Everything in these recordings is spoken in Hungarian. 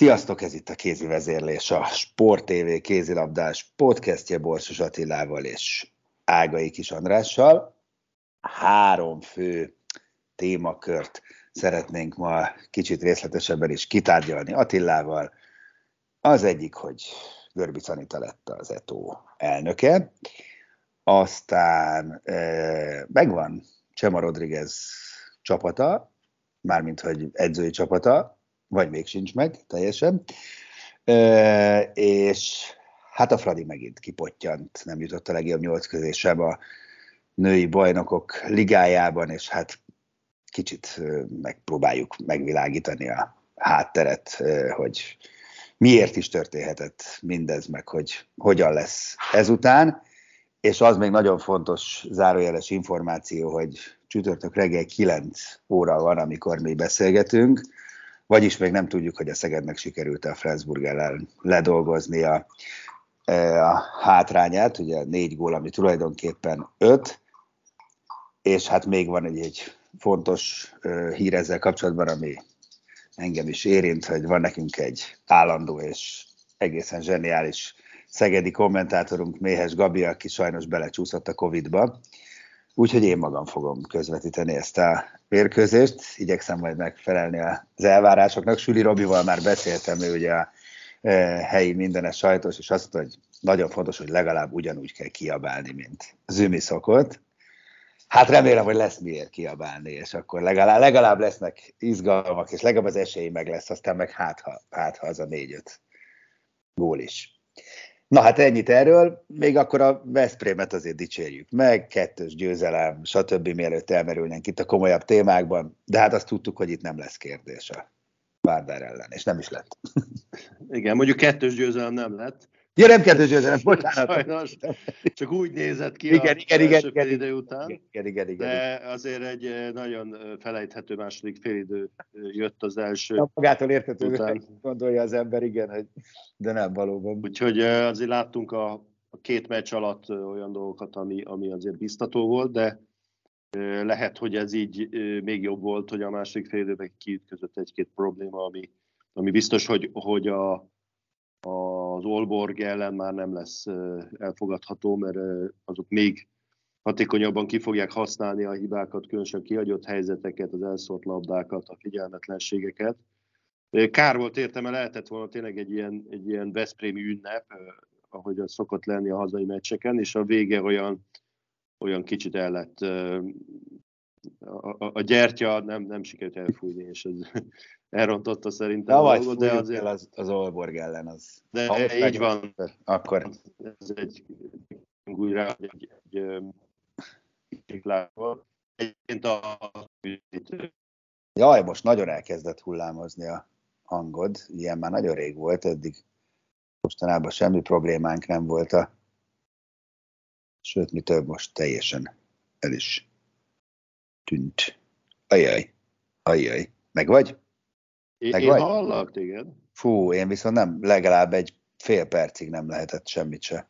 Sziasztok, ez itt a kézi vezérlés, a Sport TV kézilabdás podcastje Borsos Attilával és Ágai Kis Andrással. Három fő témakört szeretnénk ma kicsit részletesebben is kitárgyalni Attilával. Az egyik, hogy Görbic Anita lett az ETO elnöke, aztán e, megvan Csema Rodriguez csapata, mármint hogy edzői csapata, vagy még sincs meg teljesen, e, és hát a Fradi megint kipottyant, nem jutott a legjobb nyolc közé sem a női bajnokok ligájában, és hát kicsit megpróbáljuk megvilágítani a hátteret, hogy miért is történhetett mindez, meg hogy hogyan lesz ezután. És az még nagyon fontos zárójeles információ, hogy csütörtök reggel 9 óra van, amikor mi beszélgetünk, vagyis még nem tudjuk, hogy a Szegednek sikerült a Flensburg ellen ledolgozni a, a hátrányát, ugye négy gól, ami tulajdonképpen öt, és hát még van egy, egy fontos hír ezzel kapcsolatban, ami engem is érint, hogy van nekünk egy állandó és egészen zseniális szegedi kommentátorunk, Méhes Gabi, aki sajnos belecsúszott a Covid-ba. Úgyhogy én magam fogom közvetíteni ezt a mérkőzést, igyekszem majd megfelelni az elvárásoknak. Süli Robival már beszéltem, ő ugye a helyi mindenes sajtos, és azt mondta, hogy nagyon fontos, hogy legalább ugyanúgy kell kiabálni, mint Zümi szokott. Hát remélem, hogy lesz miért kiabálni, és akkor legalább, legalább lesznek izgalmak, és legalább az esély meg lesz, aztán meg hát ha, hát, ha az a négy-öt gól is. Na hát ennyit erről, még akkor a Veszprémet azért dicsérjük meg, kettős győzelem, stb. mielőtt elmerülnénk itt a komolyabb témákban, de hát azt tudtuk, hogy itt nem lesz kérdés a Vardár ellen, és nem is lett. Igen, mondjuk kettős győzelem nem lett, Ja, nem kettős győzelem, bocsánat. Sajnos, csak úgy nézett ki igen, a igen, igen, igen, idő után. Igen, igen, igen, de azért egy eh, nagyon eh, felejthető második félidő eh, jött az első. Na, magától értető, gondolja az ember, igen, hogy, de nem valóban. Úgyhogy azért láttunk a, a két meccs alatt olyan dolgokat, ami, ami azért biztató volt, de lehet, hogy ez így még jobb volt, hogy a második félidőben kiütközött egy-két probléma, ami, ami biztos, hogy, hogy a, az Olborg ellen már nem lesz elfogadható, mert azok még hatékonyabban ki fogják használni a hibákat, különösen kihagyott helyzeteket, az elszórt labdákat, a figyelmetlenségeket. Kár volt értem, mert lehetett volna tényleg egy ilyen, egy ilyen Veszprémi ünnep, ahogy az szokott lenni a hazai meccseken, és a vége olyan, olyan kicsit el lett a, a, a gyertya nem, nem sikerült elfújni, és ez elrontotta szerintem Na, dolgot, de azért... az, az Olborg ellen az. De ha így meg, van. Akkor. Ez egy újra egy, egy, egy Egyébként a... Jaj, most nagyon elkezdett hullámozni a hangod. Ilyen már nagyon rég volt, eddig mostanában semmi problémánk nem volt a sőt, mi több, most teljesen el is tűnt. Ajaj, ajaj. Meg vagy? Meg én vagy? hallak téged. Fú, én viszont nem, legalább egy fél percig nem lehetett semmit se.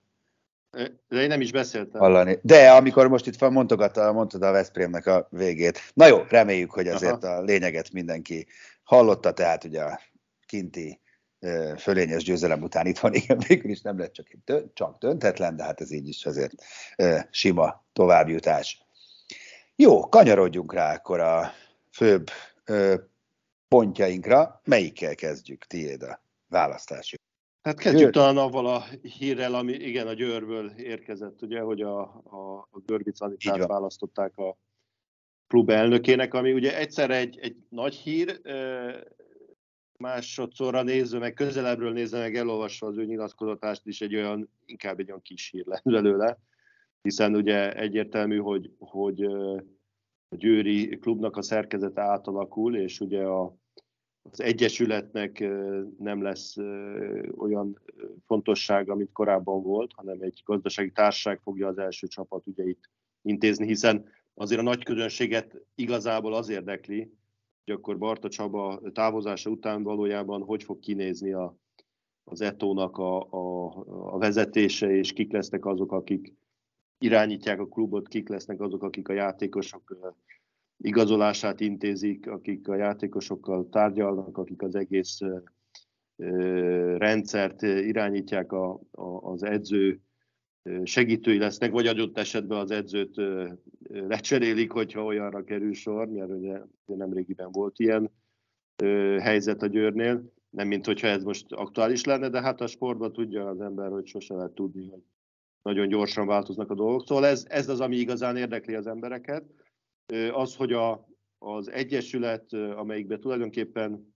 De én nem is beszéltem. Hallani. De amikor most itt mondtogatta, mondtad a Veszprémnek a végét. Na jó, reméljük, hogy azért Aha. a lényeget mindenki hallotta, tehát ugye a kinti fölényes győzelem után itt van, igen, végül is nem lett csak, csak döntetlen, de hát ez így is azért sima továbbjutás. Jó, kanyarodjunk rá akkor a főbb ö, pontjainkra. Melyikkel kezdjük? Tiéd a választási. Hát kezdjük Győr. talán avval a hírrel, ami igen, a Győrből érkezett, ugye, hogy a, a, a Görbic Anitát választották a klub elnökének, ami ugye egyszerre egy, egy nagy hír, másodszorra nézve, meg közelebbről nézve, meg elolvasva az ő nyilatkozatást is egy olyan, inkább egy olyan kis hír lett belőle, hiszen ugye egyértelmű, hogy, hogy a Győri klubnak a szerkezete átalakul, és ugye a, az Egyesületnek nem lesz olyan fontossága, mint korábban volt, hanem egy gazdasági társaság fogja az első csapat ugye itt intézni, hiszen azért a nagy közönséget igazából az érdekli, hogy akkor Barta Csaba távozása után valójában hogy fog kinézni a, az Etónak a, a, a vezetése, és kik lesznek azok, akik irányítják a klubot, kik lesznek azok, akik a játékosok igazolását intézik, akik a játékosokkal tárgyalnak, akik az egész rendszert irányítják a, a, az edző segítői lesznek, vagy adott esetben az edzőt lecserélik, hogyha olyanra kerül sor, mert ugye nem régiben volt ilyen helyzet a Győrnél, nem mint hogyha ez most aktuális lenne, de hát a sportban tudja az ember, hogy sose lehet tudni, hogy nagyon gyorsan változnak a dolgok. Szóval ez, ez az, ami igazán érdekli az embereket. Az, hogy a, az egyesület, amelyikben tulajdonképpen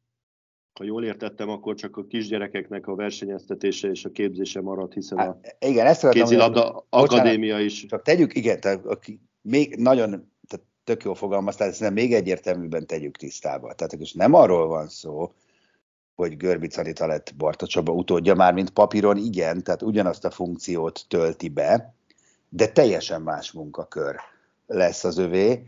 ha jól értettem, akkor csak a kisgyerekeknek a versenyeztetése és a képzése maradt, hiszen a igen, ezt kézilabda akadémia is. Csak tegyük, igen, tehát, aki még nagyon, tehát tök jó fogalmaztál, ezt még egyértelműben tegyük tisztába. Tehát és nem arról van szó, hogy Görbic Anita lett Barta Csaba utódja, már mint papíron igen, tehát ugyanazt a funkciót tölti be, de teljesen más munkakör lesz az övé,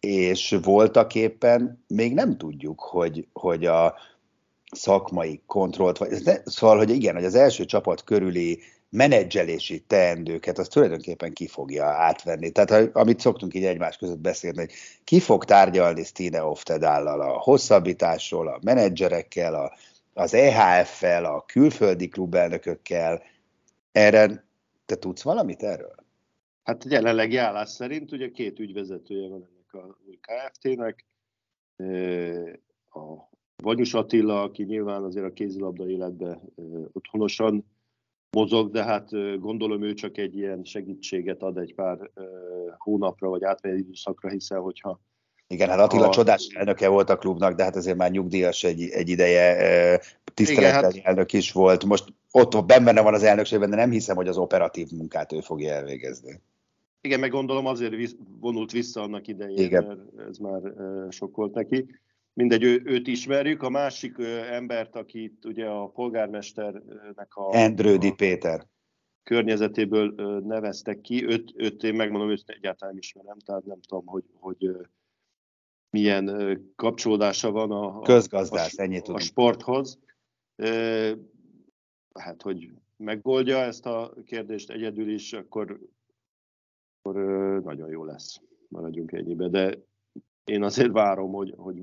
és voltak éppen még nem tudjuk, hogy, hogy a szakmai kontrollt, vagy, szóval, hogy igen, hogy az első csapat körüli menedzselési teendőket, az tulajdonképpen ki fogja átvenni. Tehát amit szoktunk így egymás között beszélni, hogy ki fog tárgyalni Stine Oftedállal a hosszabbításról, a menedzserekkel, a, az EHF-fel, a külföldi klubelnökökkel. Erre te tudsz valamit erről? Hát jelenlegi állás szerint ugye két ügyvezetője van ennek a KFT-nek. A Vagyus Attila, aki nyilván azért a kézilabda életbe otthonosan mozog, de hát gondolom ő csak egy ilyen segítséget ad egy pár hónapra vagy átmeneti időszakra, hiszen hogyha igen, hát Attila a... csodás elnöke volt a klubnak, de hát azért már nyugdíjas egy, egy ideje, tiszteletbeli hát... elnök is volt. Most ott benne van az elnökségben, de nem hiszem, hogy az operatív munkát ő fogja elvégezni. Igen, meg gondolom azért vonult vissza annak idején, Igen. mert ez már sok volt neki mindegy, ő, őt ismerjük. A másik embert, akit ugye a polgármesternek a... Endrődi Péter. Környezetéből neveztek ki. Őt, őt én megmondom, hogy egyáltalán ismerem, tehát nem tudom, hogy, hogy milyen kapcsolódása van a, Közgazdász, a, ennyit a sporthoz. Hát, hogy megoldja ezt a kérdést egyedül is, akkor, akkor nagyon jó lesz. Maradjunk ennyibe. De én azért várom, hogy, hogy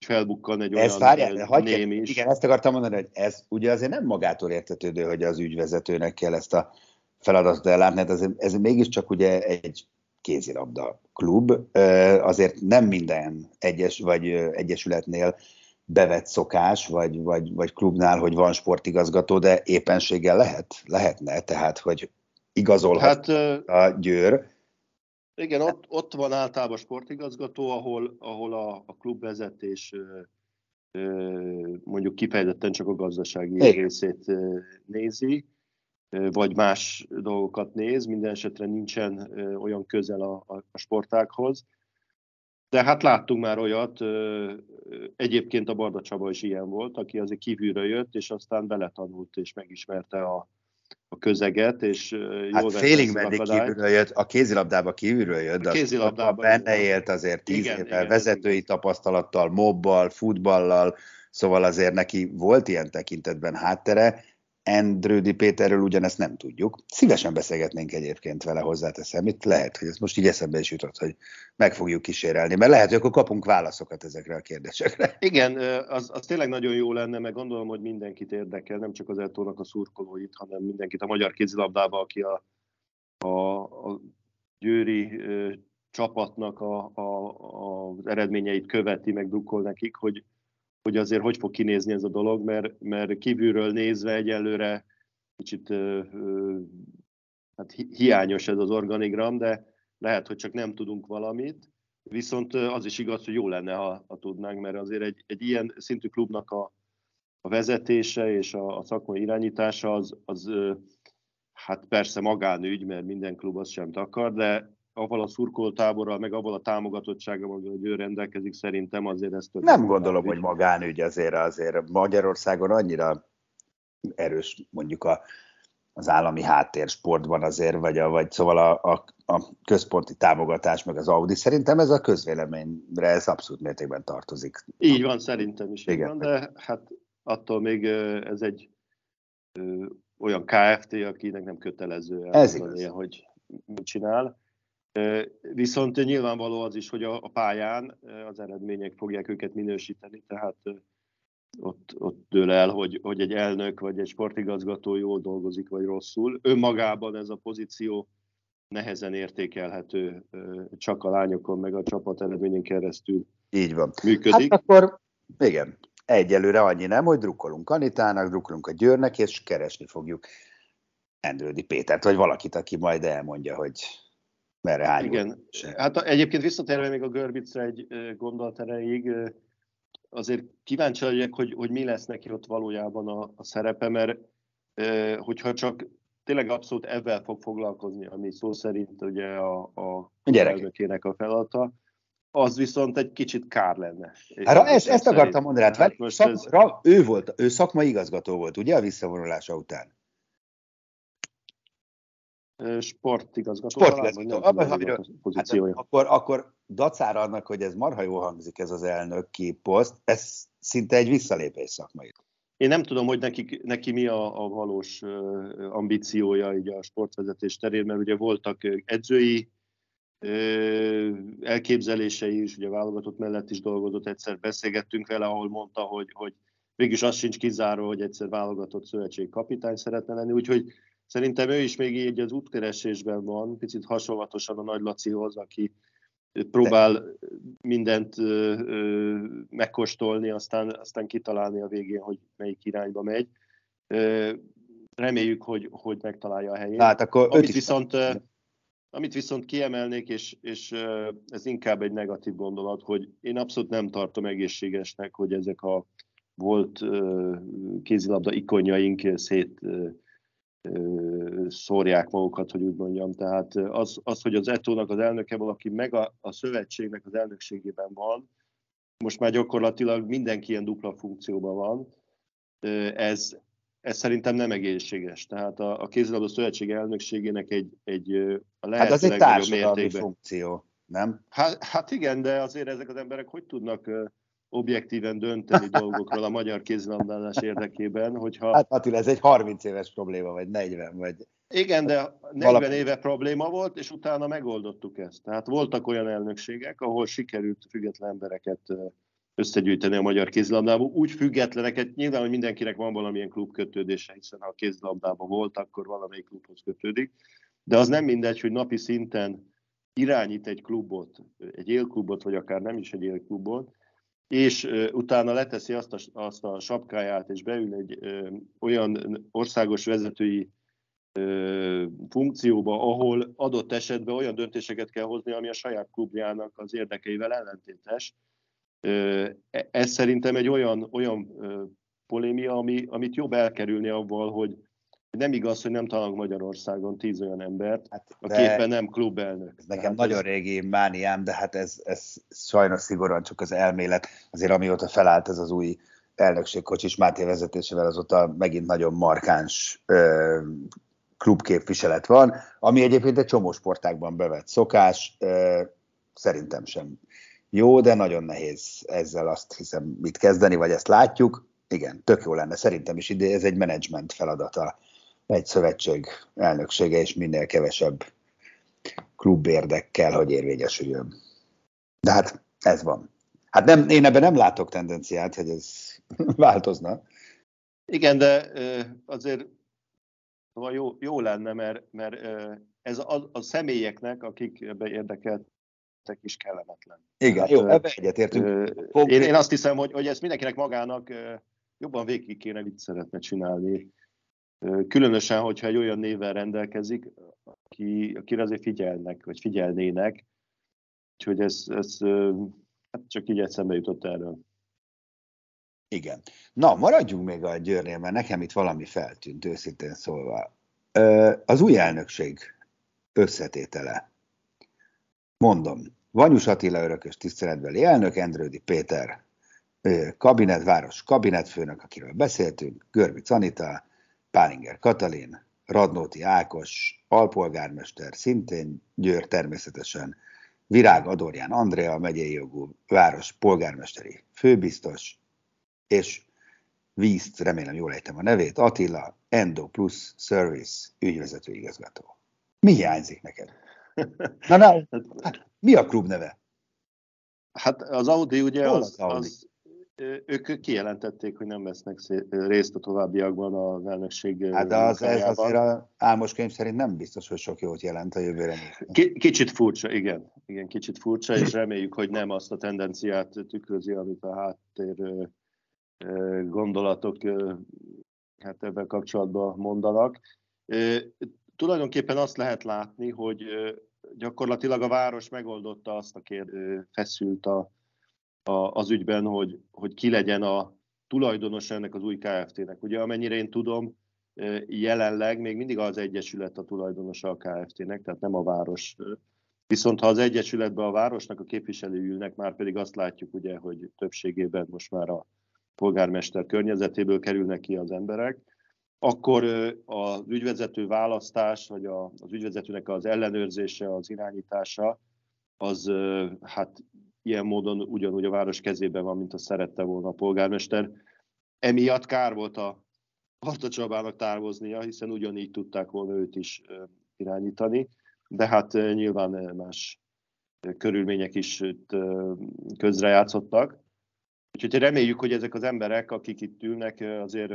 felbukkan egy ez olyan várjál, hagyj, ném is. Igen, ezt akartam mondani, hogy ez ugye azért nem magától értetődő, hogy az ügyvezetőnek kell ezt a feladatot ellátni, hát ez, ez mégiscsak ugye egy kézilabda klub, azért nem minden egyes vagy egyesületnél bevett szokás, vagy, vagy, vagy klubnál, hogy van sportigazgató, de éppenséggel lehet, lehetne, tehát, hogy igazolhat hát, a Győr, igen, ott, ott van általában sportigazgató, ahol, ahol a, a klubvezetés mondjuk kifejezetten csak a gazdasági Igen. részét nézi, vagy más dolgokat néz, minden esetre nincsen olyan közel a, a, a sportákhoz. De hát láttunk már olyat, egyébként a Barda Csaba is ilyen volt, aki azért kívülről jött, és aztán beletanult és megismerte a, a közeget, és jól hát félig meddig kívülről jött, a kézilabdába kívülről jött, de kézilabdába benne élt azért tíz igen, évvel, igen, vezetői igen. tapasztalattal, mobbal, futballal, szóval azért neki volt ilyen tekintetben háttere, Endrődi Péterről ugyanezt nem tudjuk. Szívesen beszélgetnénk egyébként vele, hozzáteszem. Itt lehet, hogy ez most így eszembe is jutott, hogy meg fogjuk kísérelni, mert lehet, hogy akkor kapunk válaszokat ezekre a kérdésekre. Igen, az, az tényleg nagyon jó lenne, meg gondolom, hogy mindenkit érdekel, nem csak az Eltónak a szurkolóit, hanem mindenkit a magyar kézilabdába, aki a, a, a győri ö, csapatnak a, a, a, az eredményeit követi, meg drukkol nekik, hogy hogy azért hogy fog kinézni ez a dolog, mert, mert kívülről nézve egyelőre kicsit hát hiányos ez az organigram, de lehet, hogy csak nem tudunk valamit. Viszont az is igaz, hogy jó lenne, ha, ha tudnánk, mert azért egy, egy ilyen szintű klubnak a, a vezetése és a, a szakmai irányítása az, az hát persze magánügy, mert minden klub azt sem akar, de avval a szurkoltáborral, meg avval a támogatottsággal, hogy ő rendelkezik, szerintem azért ezt... Nem gondolom, hogy magánügy azért, azért Magyarországon annyira erős mondjuk a, az állami háttér sportban azért, vagy, a, vagy szóval a, a, a központi támogatás, meg az Audi. Szerintem ez a közvéleményre ez abszolút mértékben tartozik. Így van, szerintem is. Igen. Van, de hát attól még ez egy ö, olyan KFT, akinek nem kötelező elmondani, hogy mit csinál. Viszont nyilvánvaló az is, hogy a, a pályán az eredmények fogják őket minősíteni, tehát ott, ott dől el, hogy, hogy egy elnök vagy egy sportigazgató jól dolgozik, vagy rosszul. Önmagában ez a pozíció nehezen értékelhető, csak a lányokon, meg a csapat eredményen keresztül Így van. működik. Hát akkor igen, egyelőre annyi nem, hogy drukkolunk Anitának, drukkolunk a Győrnek, és keresni fogjuk Endrődi Pétert, vagy valakit, aki majd elmondja, hogy merre hány. Igen, hát egyébként visszatérve még a Görbicre egy gondolat erejéig, azért kíváncsi vagyok, hogy, hogy mi lesz neki ott valójában a, a szerepe, mert hogyha csak tényleg abszolút ebben fog foglalkozni, ami szó szerint ugye a, a elnökének a feladata, az viszont egy kicsit kár lenne. Hát, ezt, ezt akartam mondani, hát, hát most szak, ez... ő volt, ő szakmai igazgató volt, ugye a visszavonulása után? Sportigazgató. Sportigazgató. Abban, amiről, hát, akkor, akkor dacára annak, hogy ez marha jól hangzik ez az elnöki poszt, ez szinte egy visszalépés szakmai. Én nem tudom, hogy neki, neki mi a, a valós ambíciója így a sportvezetés terén, mert ugye voltak edzői elképzelései is, ugye a válogatott mellett is dolgozott, egyszer beszélgettünk vele, ahol mondta, hogy, hogy mégis az sincs kizáró, hogy egyszer válogatott szövetség kapitány szeretne lenni, úgyhogy szerintem ő is még így az útkeresésben van, picit hasonlatosan a Nagy Lacihoz, aki próbál mindent megkóstolni, aztán, aztán kitalálni a végén, hogy melyik irányba megy. reméljük, hogy, hogy megtalálja a helyét. Hát akkor Amit viszont amit viszont kiemelnék, és, és ez inkább egy negatív gondolat, hogy én abszolút nem tartom egészségesnek, hogy ezek a volt kézilabda ikonjaink szét szórják magukat, hogy úgy mondjam. Tehát az, az hogy az Etónak az elnöke valaki meg a, a szövetségnek az elnökségében van, most már gyakorlatilag mindenki ilyen dupla funkcióban van, ez, ez szerintem nem egészséges. Tehát a, a kézilabda szövetség elnökségének egy, egy a lehető hát az egy társadalmi funkció, nem? Hát, hát igen, de azért ezek az emberek hogy tudnak objektíven dönteni dolgokról a magyar kézilabdázás érdekében, hogyha... Hát Attila, ez egy 30 éves probléma, vagy 40, vagy... Igen, de 40 valami... éve probléma volt, és utána megoldottuk ezt. Tehát voltak olyan elnökségek, ahol sikerült független embereket összegyűjteni a magyar kézilabdában. Úgy függetleneket, nyilván, hogy mindenkinek van valamilyen klub kötődése, hiszen ha a kézilabdában volt, akkor valamelyik klubhoz kötődik. De az nem mindegy, hogy napi szinten irányít egy klubot, egy élklubot, vagy akár nem is egy élklubot, és utána leteszi azt a, azt a sapkáját, és beül egy uh, olyan országos vezetői uh, funkcióba, ahol adott esetben olyan döntéseket kell hozni, ami a saját klubjának az érdekeivel ellentétes, E, ez szerintem egy olyan, olyan polémia, ami, amit jobb elkerülni avval, hogy nem igaz, hogy nem találunk Magyarországon tíz olyan embert, hát aki éppen nem klubelnök. Ez nekem Tehát nagyon ez... régi mániám, de hát ez, ez sajnos szigorúan csak az elmélet. Azért amióta felállt ez az új elnökség Kocsis Máté vezetésével, azóta megint nagyon markáns ö, klubképviselet van, ami egyébként egy csomó sportákban bevett szokás, ö, szerintem sem jó, de nagyon nehéz ezzel azt hiszem mit kezdeni, vagy ezt látjuk. Igen, tök jó lenne. Szerintem is ide ez egy menedzsment feladata, egy szövetség elnöksége, és minél kevesebb klubérdekkel, hogy érvényesüljön. De hát ez van. Hát nem, én ebben nem látok tendenciát, hogy ez változna. Igen, de azért jó, jó lenne, mert, mert ez a, a személyeknek, akik ebbe érdekelt is kellemetlen. Igen, hát, jó, ebbe egyetértünk. Én, én azt hiszem, hogy, hogy ezt mindenkinek magának jobban végig kéne, mit szeretne csinálni. Különösen, hogyha egy olyan névvel rendelkezik, aki, akire azért figyelnek, vagy figyelnének. Úgyhogy ez, ez hát csak így eszembe jutott erről. Igen. Na, maradjunk még a Győrnél, mert nekem itt valami feltűnt, őszintén szólva. Az új elnökség összetétele. Mondom, Vanyus Attila örökös tiszteletbeli elnök, Endrődi Péter kabinetváros kabinetfőnök, akiről beszéltünk, Görbic Anita, Pálinger Katalin, Radnóti Ákos, alpolgármester, szintén Győr természetesen, Virág Adorján Andrea, megyei jogú város polgármesteri főbiztos, és Vízt, remélem jól ejtem a nevét, Attila, Endo Plus Service ügyvezető igazgató. Mi hiányzik neked? Na, na, hát, mi a klub neve? Hát az Audi ugye az, az, az ők kijelentették, hogy nem vesznek részt a továbbiakban az elnökség Hát de az, ez azért a álmos könyv szerint nem biztos, hogy sok jót jelent a jövőre. Kicsit furcsa, igen. Igen, kicsit furcsa, és reméljük, hogy nem azt a tendenciát tükrözi, amit a háttér gondolatok hát ebben kapcsolatban mondanak. Tulajdonképpen azt lehet látni, hogy gyakorlatilag a város megoldotta azt a kérd, feszült a, a, az ügyben, hogy, hogy ki legyen a tulajdonos ennek az új KFT-nek. Ugye amennyire én tudom, jelenleg még mindig az Egyesület a tulajdonosa a KFT-nek, tehát nem a város. Viszont ha az Egyesületben a városnak a képviselői ülnek, már pedig azt látjuk ugye, hogy többségében most már a polgármester környezetéből kerülnek ki az emberek, akkor az ügyvezető választás, vagy az ügyvezetőnek az ellenőrzése, az irányítása, az hát ilyen módon ugyanúgy a város kezében van, mint a szerette volna a polgármester. Emiatt kár volt a Barta Csabának távoznia, hiszen ugyanígy tudták volna őt is irányítani, de hát nyilván más körülmények is közrejátszottak. Úgyhogy reméljük, hogy ezek az emberek, akik itt ülnek, azért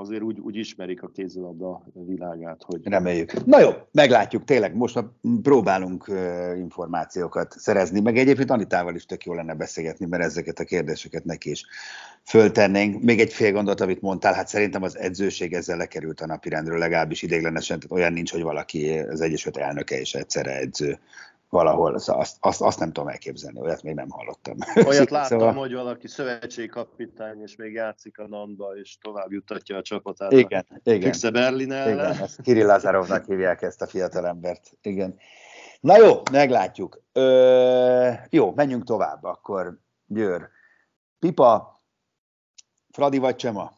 azért úgy, úgy ismerik a kézilabda világát. Hogy... Reméljük. Na jó, meglátjuk, tényleg most próbálunk információkat szerezni, meg egyébként Anitával is tök jó lenne beszélgetni, mert ezeket a kérdéseket neki is föltennénk. Még egy fél gondolat, amit mondtál, hát szerintem az edzőség ezzel lekerült a napirendről, legalábbis idéglenesen, tehát olyan nincs, hogy valaki az Egyesült elnöke és egyszerre edző valahol, szóval azt, azt, azt nem tudom elképzelni, olyat még nem hallottam. Olyat láttam, szóval... hogy valaki szövetségkapitány, és még játszik a Nandba, és tovább jutatja a csapatát igen, a igen. Fixe Berlin ellen. Igen, ezt Kirill Lazarovnak hívják ezt a fiatalembert. Igen. Na jó, meglátjuk. Ö, jó, menjünk tovább, akkor Győr. Pipa, Fradi vagy Csema?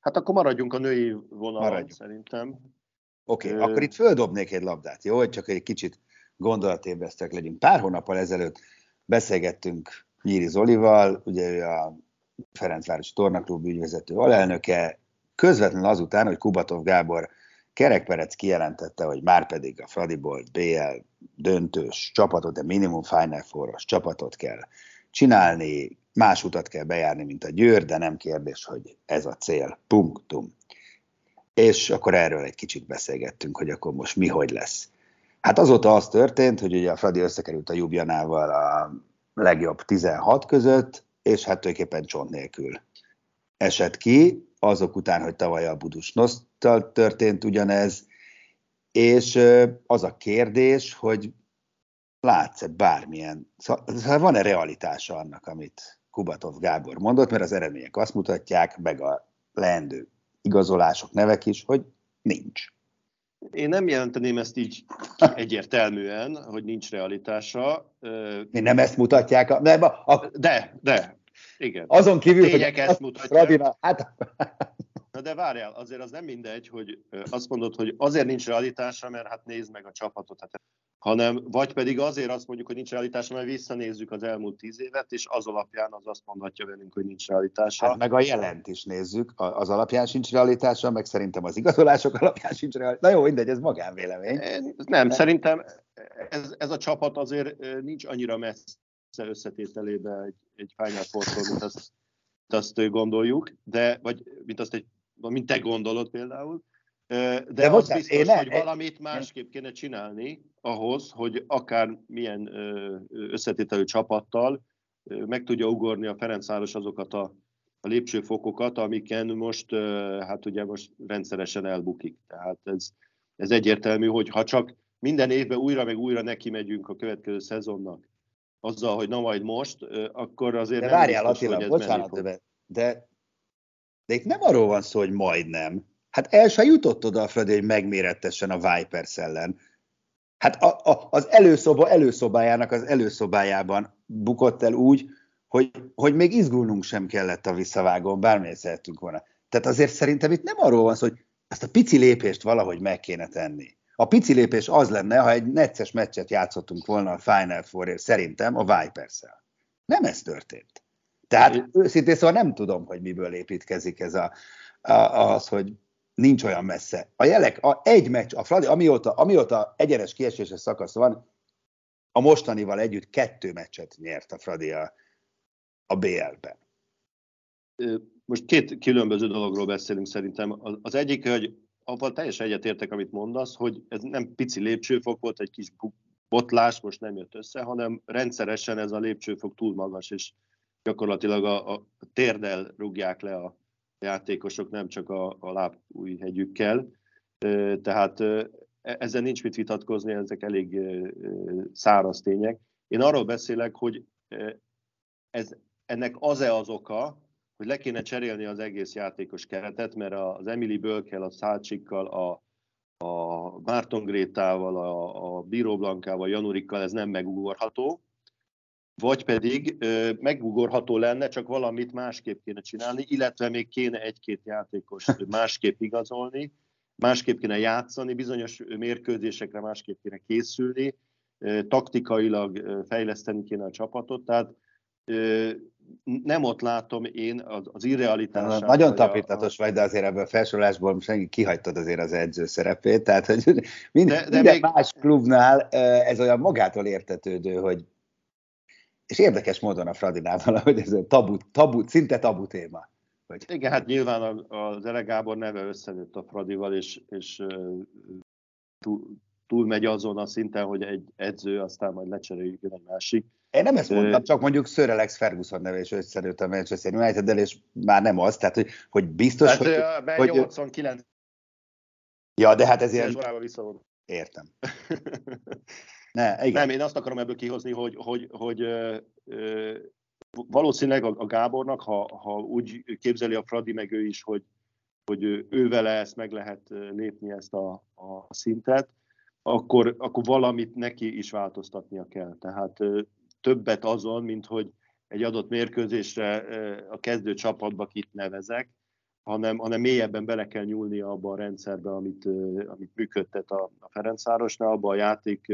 Hát akkor maradjunk a női vonalon maradjunk. szerintem. Oké, okay, akkor itt földobnék egy labdát, jó? Hogy csak egy kicsit gondolatébresztek legyünk. Pár hónappal ezelőtt beszélgettünk Nyíri Zolival, ugye ő a Ferencváros Tornaklub ügyvezető alelnöke, közvetlenül azután, hogy Kubatov Gábor Kerekperec kijelentette, hogy már pedig a Fradiból BL döntős csapatot, de minimum Final four csapatot kell csinálni, más utat kell bejárni, mint a Győr, de nem kérdés, hogy ez a cél. Punktum és akkor erről egy kicsit beszélgettünk, hogy akkor most mi hogy lesz. Hát azóta az történt, hogy ugye a Fradi összekerült a Jubjanával a legjobb 16 között, és hát tulajdonképpen csont nélkül esett ki, azok után, hogy tavaly a Budusnosztal történt ugyanez, és az a kérdés, hogy látsz-e bármilyen, szóval van-e realitása annak, amit Kubatov Gábor mondott, mert az eredmények azt mutatják, meg a leendő igazolások, nevek is, hogy nincs. Én nem jelenteném ezt így egyértelműen, hogy nincs realitása. Mi nem ezt mutatják? A, nem, a, a, de, de, igen. Azon kívül, a hogy ezt mutatják. Radina, hát... Na de várjál, azért az nem mindegy, hogy azt mondod, hogy azért nincs realitása, mert hát nézd meg a csapatot. Hát hanem vagy pedig azért azt mondjuk, hogy nincs realitása, mert visszanézzük az elmúlt tíz évet, és az alapján az azt mondhatja velünk, hogy nincs realitása. Hát meg a jelent is nézzük, az alapján sincs realitása, meg szerintem az igazolások alapján sincs realitása. Na jó, mindegy, ez magánvélemény. Nem, szerintem ez, ez a csapat azért nincs annyira messze összetételébe egy, egy Final four mint azt, mint azt gondoljuk, de, vagy mint azt egy, mint te gondolod például, de, de az bocsánat, biztos, én hogy valamit másképp kéne csinálni, ahhoz, hogy akár milyen összetételű csapattal meg tudja ugorni a Ferencváros azokat a, a lépcsőfokokat, amiken most, hát ugye most rendszeresen elbukik. Tehát ez, ez egyértelmű, hogy ha csak minden évben újra meg újra neki megyünk a következő szezonnak, azzal, hogy na majd most, akkor azért de nem várjál, biztos, Attila, hogy ez bocsánat, fog. de, de itt nem arról van szó, hogy majdnem. Hát el se jutott oda a Fradi, hogy megmérettessen a Vipers ellen. Hát a, a, az előszoba előszobájának az előszobájában bukott el úgy, hogy, hogy még izgulnunk sem kellett a visszavágón, bármilyen szerettünk volna. Tehát azért szerintem itt nem arról van szó, hogy ezt a pici lépést valahogy meg kéne tenni. A pici lépés az lenne, ha egy necces meccset játszottunk volna a Final four szerintem a vipers -el. Nem ez történt. Tehát őszintén szóval nem tudom, hogy miből építkezik ez a, a, az, hogy nincs olyan messze. A jelek, a egy meccs, a Fradi, amióta, amióta egyenes kieséses szakasz van, a mostanival együtt kettő meccset nyert a Fradi a, a BL-ben. Most két különböző dologról beszélünk szerintem. Az egyik, hogy abban teljesen egyetértek, amit mondasz, hogy ez nem pici lépcsőfok volt, egy kis botlás most nem jött össze, hanem rendszeresen ez a lépcsőfok túl magas, és gyakorlatilag a, a térdel rúgják le a játékosok, nem csak a, a lábújhegyükkel. Tehát e, ezzel nincs mit vitatkozni, ezek elég száraz tények. Én arról beszélek, hogy ez, ennek az-e az oka, hogy le kéne cserélni az egész játékos keretet, mert az Emily Bölkel, a Szácsikkal, a, a Márton Grétával, a, a Bíró Blankával, Janurikkal ez nem megugorható, vagy pedig ö, megugorható lenne, csak valamit másképp kéne csinálni, illetve még kéne egy-két játékos másképp igazolni, másképp kéne játszani, bizonyos mérkőzésekre másképp kéne készülni, ö, taktikailag fejleszteni kéne a csapatot, tehát nem ott látom én az, az irrealitását. Nagyon tapintatos a... vagy, de azért ebből a felsorolásból senki kihagytad azért az edző szerepét, tehát hogy mind, de, de minden még... más klubnál ez olyan magától értetődő, hogy és érdekes módon a Fradinál valahogy ez a tabu, tabu, szinte tabu téma. Hogy... Igen, hát nyilván az Ele Gábor neve összenőtt a Fradival, és, és túl, túlmegy azon a szinten, hogy egy edző, aztán majd lecseréljük egy másik. Én nem ezt mondtam, csak mondjuk Sir Alex Ferguson neve is összerőtt a Manchester united és már nem az, tehát hogy, hogy biztos, hát, hogy... hogy 89. Ja, de hát ezért... Értem. ne, igen. Nem, én azt akarom ebből kihozni, hogy, hogy, hogy ö, ö, valószínűleg a, a Gábornak, ha, ha úgy képzeli a Fradi, meg ő is, hogy, hogy ő vele ezt meg lehet lépni ezt a, a szintet, akkor, akkor valamit neki is változtatnia kell. Tehát többet azon, mint hogy egy adott mérkőzésre a kezdő csapatba kit nevezek, hanem, hanem mélyebben bele kell nyúlni abba a rendszerbe, amit, amit működtet a, a Ferencvárosnál, abba a játék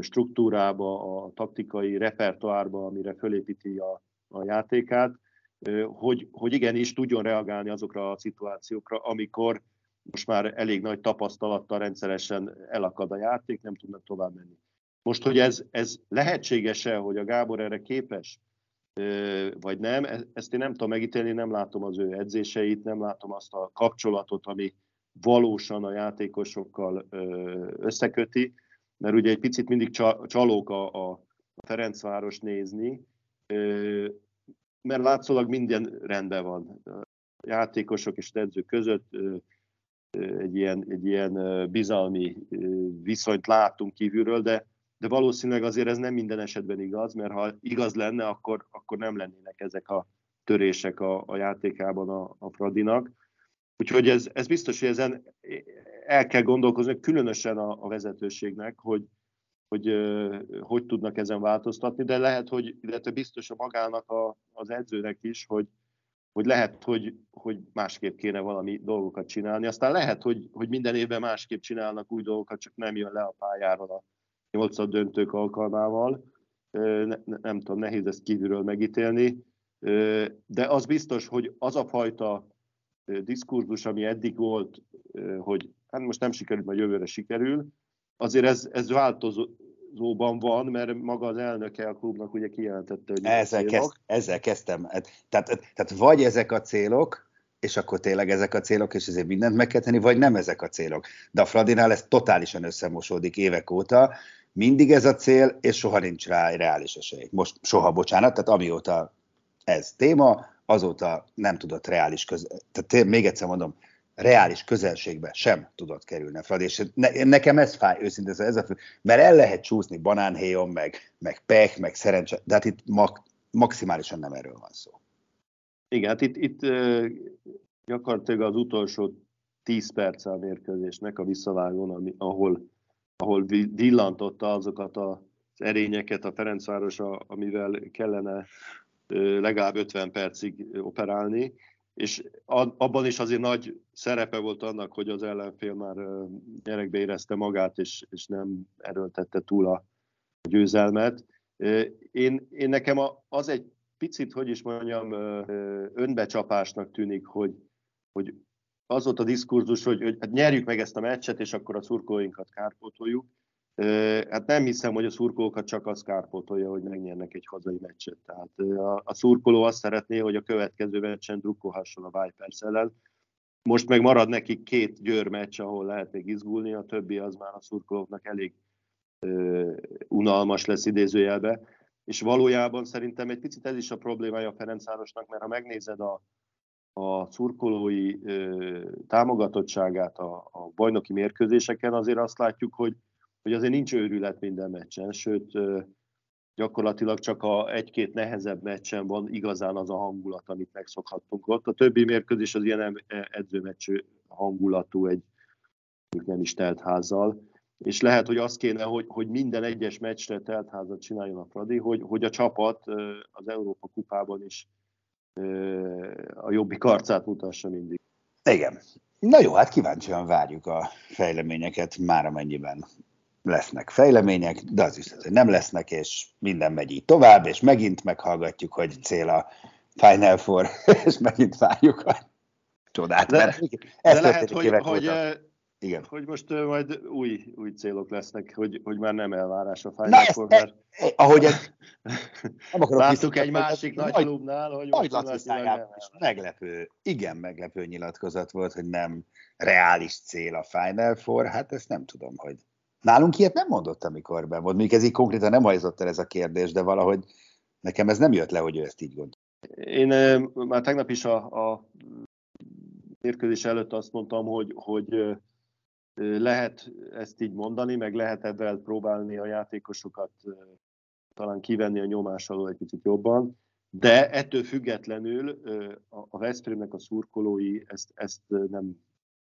struktúrába, a taktikai repertoárba, amire fölépíti a, a játékát, hogy, hogy igenis tudjon reagálni azokra a szituációkra, amikor most már elég nagy tapasztalattal rendszeresen elakad a játék, nem tudnak tovább menni. Most, hogy ez, ez lehetséges-e, hogy a Gábor erre képes, vagy nem, e, ezt én nem tudom megítélni, nem látom az ő edzéseit, nem látom azt a kapcsolatot, ami valósan a játékosokkal összeköti, mert ugye egy picit mindig csalók a, a Ferencváros nézni, mert látszólag minden rendben van. A játékosok és edzők között egy ilyen, egy ilyen bizalmi viszonyt látunk kívülről, de, de valószínűleg azért ez nem minden esetben igaz, mert ha igaz lenne, akkor, akkor nem lennének ezek a törések a, a játékában a, a Fradinak. Úgyhogy ez, ez biztos, hogy ezen el kell gondolkozni, különösen a, a vezetőségnek, hogy, hogy hogy tudnak ezen változtatni, de lehet, hogy, illetve biztos a magának a, az edzőnek is, hogy, hogy lehet, hogy, hogy másképp kéne valami dolgokat csinálni. Aztán lehet, hogy, hogy minden évben másképp csinálnak új dolgokat, csak nem jön le a pályáról a nyolcad döntők alkalmával. Ne, nem tudom, nehéz ezt kívülről megítélni, de az biztos, hogy az a fajta diskurzus, ami eddig volt, hogy hát most nem sikerült, majd jövőre sikerül, azért ez, ez változó, változóban van, mert maga az elnöke a klubnak ugye kijelentette, hogy ezzel, kezd, ezzel kezdtem. Hát, tehát, tehát vagy ezek a célok, és akkor tényleg ezek a célok, és ezért mindent meg kell tenni, vagy nem ezek a célok. De a Fradinál ez totálisan összemosódik évek óta, mindig ez a cél, és soha nincs rá reális esély. Most soha, bocsánat, tehát amióta ez téma, azóta nem tudott reális közel, tehát még egyszer mondom, reális közelségbe sem tudott kerülni a Fradi, és ne, nekem ez fáj őszintén, ez a fő, mert el lehet csúszni banánhéjon, meg, meg pech, meg szerencse, de hát itt mag, maximálisan nem erről van szó. Igen, hát itt, itt gyakorlatilag az utolsó 10 perc a mérkőzésnek a visszavágón, ami, ahol, ahol villantotta azokat az erényeket a Ferencváros, amivel kellene legalább 50 percig operálni, és abban is azért nagy szerepe volt annak, hogy az ellenfél már gyerekbe érezte magát, és, és nem erőltette túl a győzelmet. Én, én nekem az egy picit, hogy is mondjam, önbecsapásnak tűnik, hogy, hogy az volt a diskurzus, hogy, hogy hát nyerjük meg ezt a meccset, és akkor a szurkolóinkat kárpótoljuk. Hát nem hiszem, hogy a szurkolókat csak az kárpótolja, hogy megnyernek egy hazai meccset. Tehát a, szurkoló azt szeretné, hogy a következő meccsen drukkolhasson a Vipers ellen. Most meg marad nekik két győr meccs, ahol lehet még izgulni, a többi az már a szurkolóknak elég unalmas lesz idézőjelbe. És valójában szerintem egy picit ez is a problémája a Ferencvárosnak, mert ha megnézed a, a szurkolói támogatottságát a, a bajnoki mérkőzéseken, azért azt látjuk, hogy hogy azért nincs őrület minden meccsen, sőt gyakorlatilag csak a egy-két nehezebb meccsen van igazán az a hangulat, amit megszokhattunk ott. A többi mérkőzés az ilyen edzőmeccs hangulatú, egy nem is telt házzal. És lehet, hogy az kéne, hogy, hogy minden egyes meccsre telt házat csináljon a Fradi, hogy, hogy a csapat az Európa kupában is a jobbik arcát mutassa mindig. Igen. Na jó, hát kíváncsian várjuk a fejleményeket, már amennyiben lesznek fejlemények, de az is, hogy nem lesznek, és minden megy így tovább, és megint meghallgatjuk, hogy cél a Final Four, és megint várjuk a csodát. De, mert ez de lehet, hogy, hogy, igen. hogy most majd új, új célok lesznek, hogy, hogy már nem elvárás a Final Four, mert... Ahogy ez, nem Láttuk egy másik nagy klubnál, hogy nagy most meglepő, igen meglepő nyilatkozat volt, hogy nem reális cél a Final Four, hát ezt nem tudom, hogy Nálunk ilyet nem mondott, amikor be volt. Még ez így konkrétan nem hajzott el ez a kérdés, de valahogy nekem ez nem jött le, hogy ő ezt így gond. Én már tegnap is a, a mérkőzés előtt azt mondtam, hogy, hogy lehet ezt így mondani, meg lehet ebben próbálni a játékosokat talán kivenni a nyomás alól egy kicsit jobban, de ettől függetlenül a Veszprémnek a szurkolói ezt, ezt nem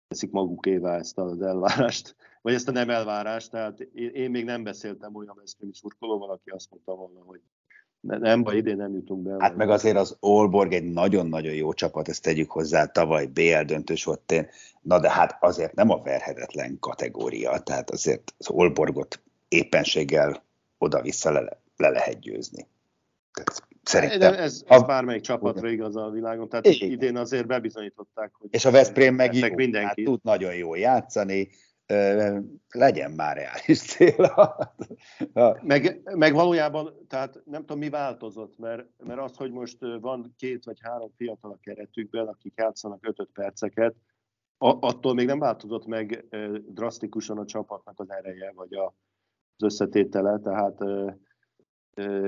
teszik magukévá ezt az elvárást, vagy ezt a nem elvárást. Tehát én, én még nem beszéltem olyan Veszprémi szurkolóval, aki azt mondta volna, hogy nem baj, idén nem jutunk be. Hát meg azért az Olborg egy nagyon-nagyon jó csapat, ezt tegyük hozzá, tavaly BL döntős volt én. Na de hát azért nem a verhetetlen kategória, tehát azért az Olborgot éppenséggel oda-vissza le, le lehet győzni. Tehát Szerintem. De ez, ez a... bármelyik csapatra igaz a világon, tehát Igen. idén azért bebizonyították, hogy... És a Veszprém meg jó, mindenki. Hát tud nagyon jól játszani, legyen már reális cél. meg, meg valójában, tehát nem tudom, mi változott, mert, mert az, hogy most van két vagy három fiatal a keretükben, akik játszanak 5 perceket, attól még nem változott meg drasztikusan a csapatnak az ereje, vagy az összetétele, tehát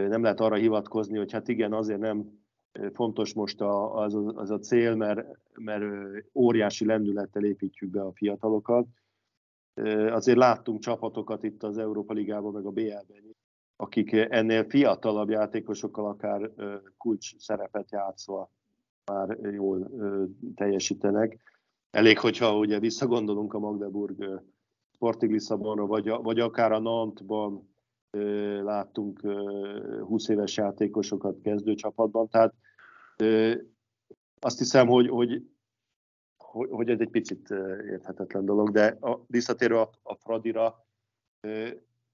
nem lehet arra hivatkozni, hogy hát igen, azért nem fontos most a, az, az a cél, mert, mert óriási lendülettel építjük be a fiatalokat. Azért láttunk csapatokat itt az Európa Ligában, meg a BL-ben akik ennél fiatalabb játékosokkal akár kulcs szerepet játszva már jól teljesítenek. Elég, hogyha ugye visszagondolunk a Magdeburg Sporting Lisszabonra, vagy, vagy akár a Nantban láttunk 20 éves játékosokat kezdőcsapatban, tehát azt hiszem, hogy, hogy, hogy ez egy picit érthetetlen dolog, de a, visszatérve a, a Fradira,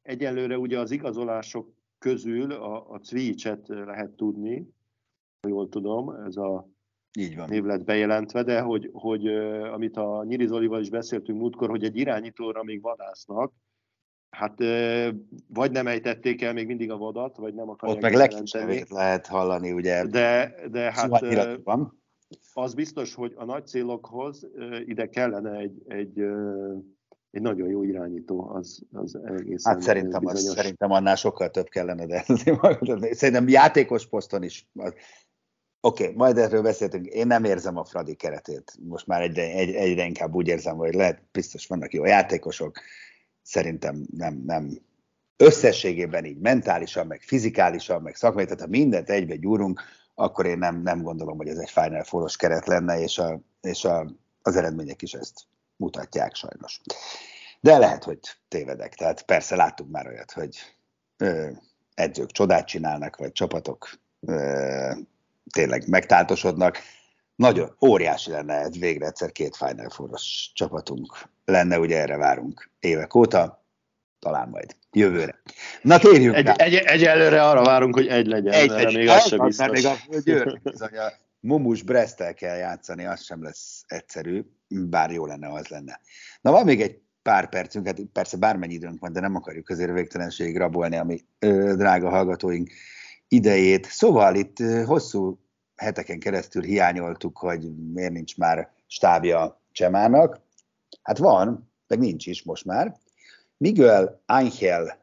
egyelőre ugye az igazolások közül a, a Cvicset lehet tudni, ha jól tudom, ez a így van. név lett bejelentve, de hogy, hogy amit a Nyiri Zolival is beszéltünk múltkor, hogy egy irányítóra még vadásznak, Hát vagy nem ejtették el még mindig a vadat, vagy nem akarják Ott meg legkisebb lehet hallani, ugye. De, de hát... van. Az biztos, hogy a nagy célokhoz ide kellene egy, egy, egy nagyon jó irányító, az, az egészen Hát szerintem, az, szerintem annál sokkal több kellene, de szerintem játékos poszton is. Oké, okay, majd erről beszéltünk. Én nem érzem a Fradi keretét. Most már egyre, egy, egyre inkább úgy érzem, hogy lehet, biztos vannak jó játékosok. Szerintem nem, nem összességében így mentálisan, meg fizikálisan, meg szakmai, tehát ha mindent egybe gyúrunk, akkor én nem, nem gondolom, hogy ez egy Final Four-os keret lenne, és, a, és a, az eredmények is ezt mutatják sajnos. De lehet, hogy tévedek. Tehát persze láttuk már olyat, hogy ö, edzők csodát csinálnak, vagy csapatok ö, tényleg megtáltosodnak. Nagyon óriási lenne ez végre egyszer két Final Four-os csapatunk lenne, ugye erre várunk évek óta, talán majd jövőre. Na térjünk egy, egy, egyelőre arra várunk, hogy egy legyen, egy, egy, még az sem biztos. Még a Győr, bizony a Mumus Bresztel kell játszani, az sem lesz egyszerű, bár jó lenne, az lenne. Na van még egy pár percünk, hát persze bármennyi időnk van, de nem akarjuk azért végtelenségig rabolni a mi ö, drága hallgatóink idejét. Szóval itt ö, hosszú heteken keresztül hiányoltuk, hogy miért nincs már stábja Csemának. Hát van, meg nincs is most már. Miguel Ángel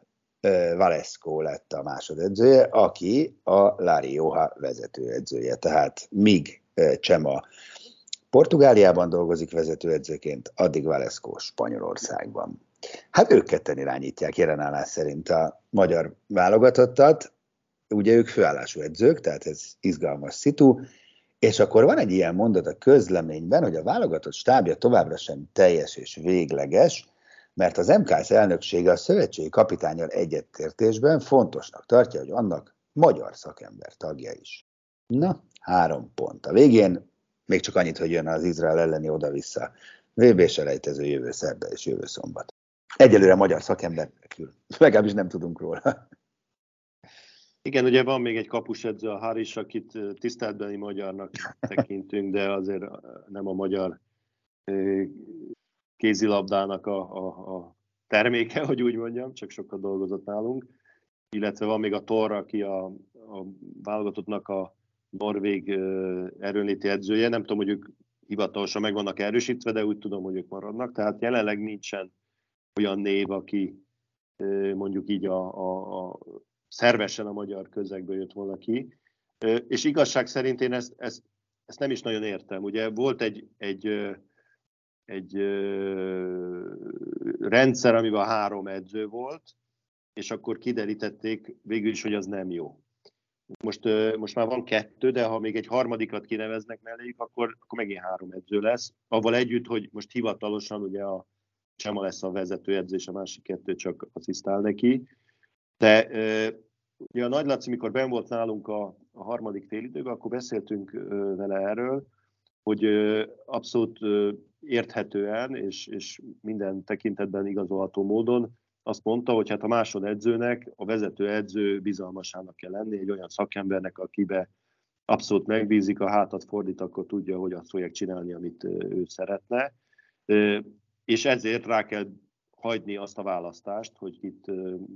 Valesco lett a másodedzője, aki a La Rioja vezetőedzője. Tehát míg Csema Portugáliában dolgozik vezetőedzőként, addig Valesco Spanyolországban. Hát ők ketten irányítják jelenállás szerint a magyar válogatottat, ugye ők főállású edzők, tehát ez izgalmas szitu, és akkor van egy ilyen mondat a közleményben, hogy a válogatott stábja továbbra sem teljes és végleges, mert az MKS elnöksége a szövetségi kapitányal egyetértésben fontosnak tartja, hogy annak magyar szakember tagja is. Na, három pont. A végén még csak annyit, hogy jön az Izrael elleni oda-vissza. VB selejtező jövő szerda és jövő szombat. Egyelőre magyar szakember nélkül. Legalábbis nem tudunk róla. Igen, ugye van még egy kapusedző, a Haris, akit tiszteletbeni magyarnak tekintünk, de azért nem a magyar kézilabdának a, a, a terméke, hogy úgy mondjam, csak sokat dolgozott nálunk. Illetve van még a Tor, aki a, a válogatottnak a norvég erőnléti edzője. Nem tudom, hogy ők hivatalosan meg vannak erősítve, de úgy tudom, hogy ők maradnak. Tehát jelenleg nincsen olyan név, aki mondjuk így a, a, a szervesen a magyar közegből jött volna ki. És igazság szerint én ezt, ezt, ezt nem is nagyon értem. Ugye volt egy, egy egy rendszer, amiben három edző volt, és akkor kiderítették végül is, hogy az nem jó. Most, most már van kettő, de ha még egy harmadikat kineveznek melléjük, akkor, akkor megint három edző lesz. Avval együtt, hogy most hivatalosan ugye a Csema lesz a vezető és a másik kettő csak asszisztál neki. De ugye a Nagy Laci, mikor ben volt nálunk a, a harmadik félidőben, akkor beszéltünk vele erről, hogy abszolút érthetően és, és minden tekintetben igazolható módon azt mondta, hogy hát a másodedzőnek, a vezető edző bizalmasának kell lenni, egy olyan szakembernek, akibe abszolút megbízik, a hátat fordít, akkor tudja, hogy azt fogják csinálni, amit ő szeretne. És ezért rá kell hagyni azt a választást, hogy itt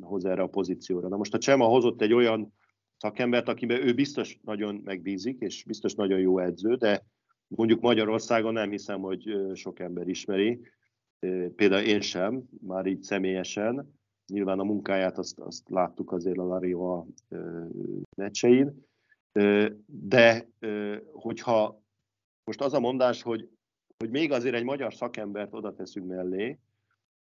hoz erre a pozícióra. Na most a Csema hozott egy olyan szakembert, akiben ő biztos nagyon megbízik, és biztos nagyon jó edző, de Mondjuk Magyarországon nem hiszem, hogy sok ember ismeri, például én sem, már így személyesen. Nyilván a munkáját azt, azt láttuk azért a Lario meccsein. De hogyha most az a mondás, hogy, hogy még azért egy magyar szakembert oda teszünk mellé,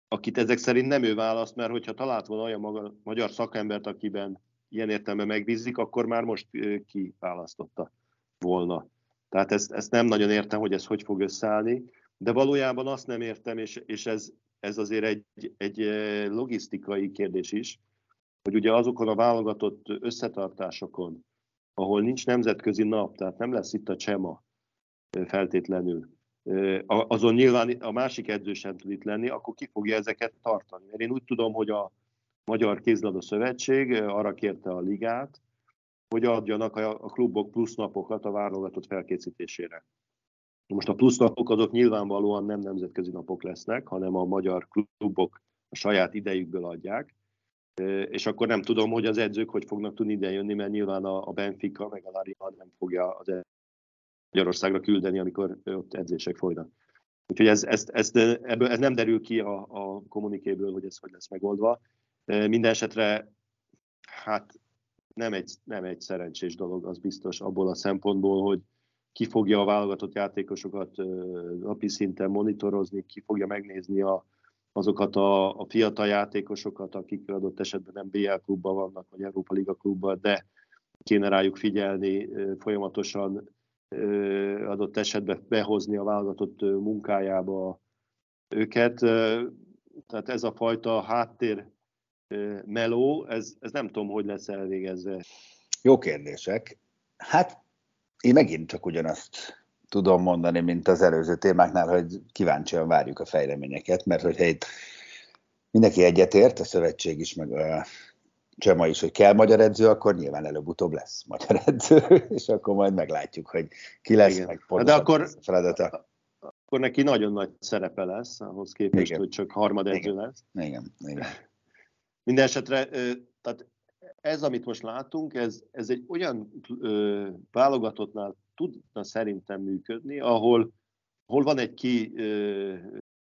akit ezek szerint nem ő választ, mert hogyha talált volna olyan maga, magyar szakembert, akiben ilyen értelme megbízik, akkor már most kiválasztotta volna. Tehát ezt, ezt nem nagyon értem, hogy ez hogy fog összeállni, de valójában azt nem értem, és, és ez, ez azért egy, egy eh, logisztikai kérdés is, hogy ugye azokon a válogatott összetartásokon, ahol nincs nemzetközi nap, tehát nem lesz itt a Csema eh, feltétlenül, eh, azon nyilván a másik edző sem tud itt lenni, akkor ki fogja ezeket tartani. Mert én úgy tudom, hogy a Magyar Kézlabda Szövetség arra kérte a ligát, hogy adjanak a, a klubok plusznapokat a válogatott felkészítésére. Most a plusznapok azok nyilvánvalóan nem nemzetközi napok lesznek, hanem a magyar klubok a saját idejükből adják, és akkor nem tudom, hogy az edzők hogy fognak tudni idejönni, mert nyilván a, Benfica meg a Larina nem fogja az Magyarországra küldeni, amikor ott edzések folynak. Úgyhogy ez, ez, ez, ebből, ez nem derül ki a, a kommunikéből, hogy ez hogy lesz megoldva. Minden esetre, hát nem egy, nem egy szerencsés dolog, az biztos abból a szempontból, hogy ki fogja a válogatott játékosokat napi szinten monitorozni, ki fogja megnézni a, azokat a, a fiatal játékosokat, akik adott esetben nem BL klubban vannak, vagy Európa Liga klubban, de kéne rájuk figyelni, folyamatosan adott esetben behozni a válogatott munkájába őket. Tehát ez a fajta háttér meló, ez, ez nem tudom, hogy lesz elvégezve. Jó kérdések. Hát én megint csak ugyanazt tudom mondani, mint az előző témáknál, hogy kíváncsian várjuk a fejleményeket, mert hogyha itt mindenki egyetért, a szövetség is, meg a Csema is, hogy kell magyar edző, akkor nyilván előbb-utóbb lesz magyar edző, és akkor majd meglátjuk, hogy ki lesz, Igen. meg De akkor, feladata. Akkor neki nagyon nagy szerepe lesz, ahhoz képest, Igen. hogy csak harmad edző Igen. lesz. Igen. Igen. Minden tehát ez, amit most látunk, ez, ez egy olyan ö, válogatottnál tudna szerintem működni, ahol, ahol van egy ki, ö,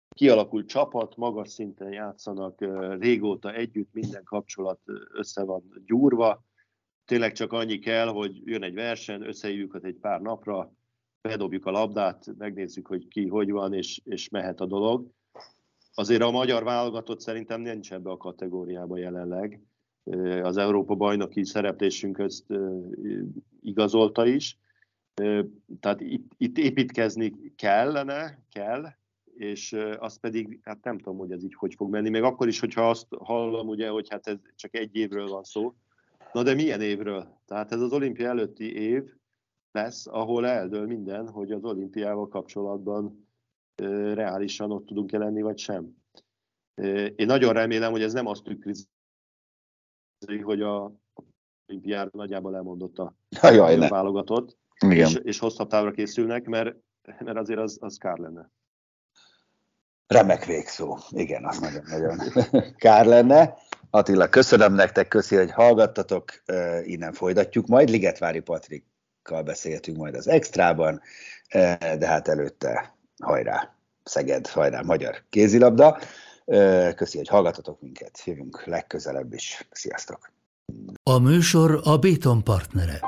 kialakult csapat, magas szinten játszanak, ö, régóta együtt, minden kapcsolat össze van gyúrva, tényleg csak annyi kell, hogy jön egy verseny, összehívjuk egy pár napra, bedobjuk a labdát, megnézzük, hogy ki hogy van, és, és mehet a dolog. Azért a magyar válogatott szerintem nincs ebbe a kategóriába jelenleg az Európa bajnoki szereplésünk ezt igazolta is. Tehát itt, itt építkezni kellene, kell, és azt pedig, hát nem tudom, hogy ez így hogy fog menni, még akkor is, hogyha azt hallom, ugye, hogy hát ez csak egy évről van szó. Na de milyen évről? Tehát ez az olimpia előtti év lesz, ahol eldől minden, hogy az olimpiával kapcsolatban reálisan ott tudunk-e lenni, vagy sem. Én nagyon remélem, hogy ez nem azt tükrözi, hogy a olimpiára nagyjából elmondott a Jaj, válogatott, és, és hosszabb távra készülnek, mert, mert azért az, az kár lenne. Remek végszó. Igen, az nagyon-nagyon kár lenne. Attila, köszönöm nektek, köszi, hogy hallgattatok. Innen folytatjuk majd. Ligetvári Patrikkal beszéltünk majd az extrában, de hát előtte hajrá Szeged, hajrá Magyar kézilabda. Köszi, hogy hallgatatok minket. Jövünk legközelebb is. Sziasztok! A műsor a Béton partnere.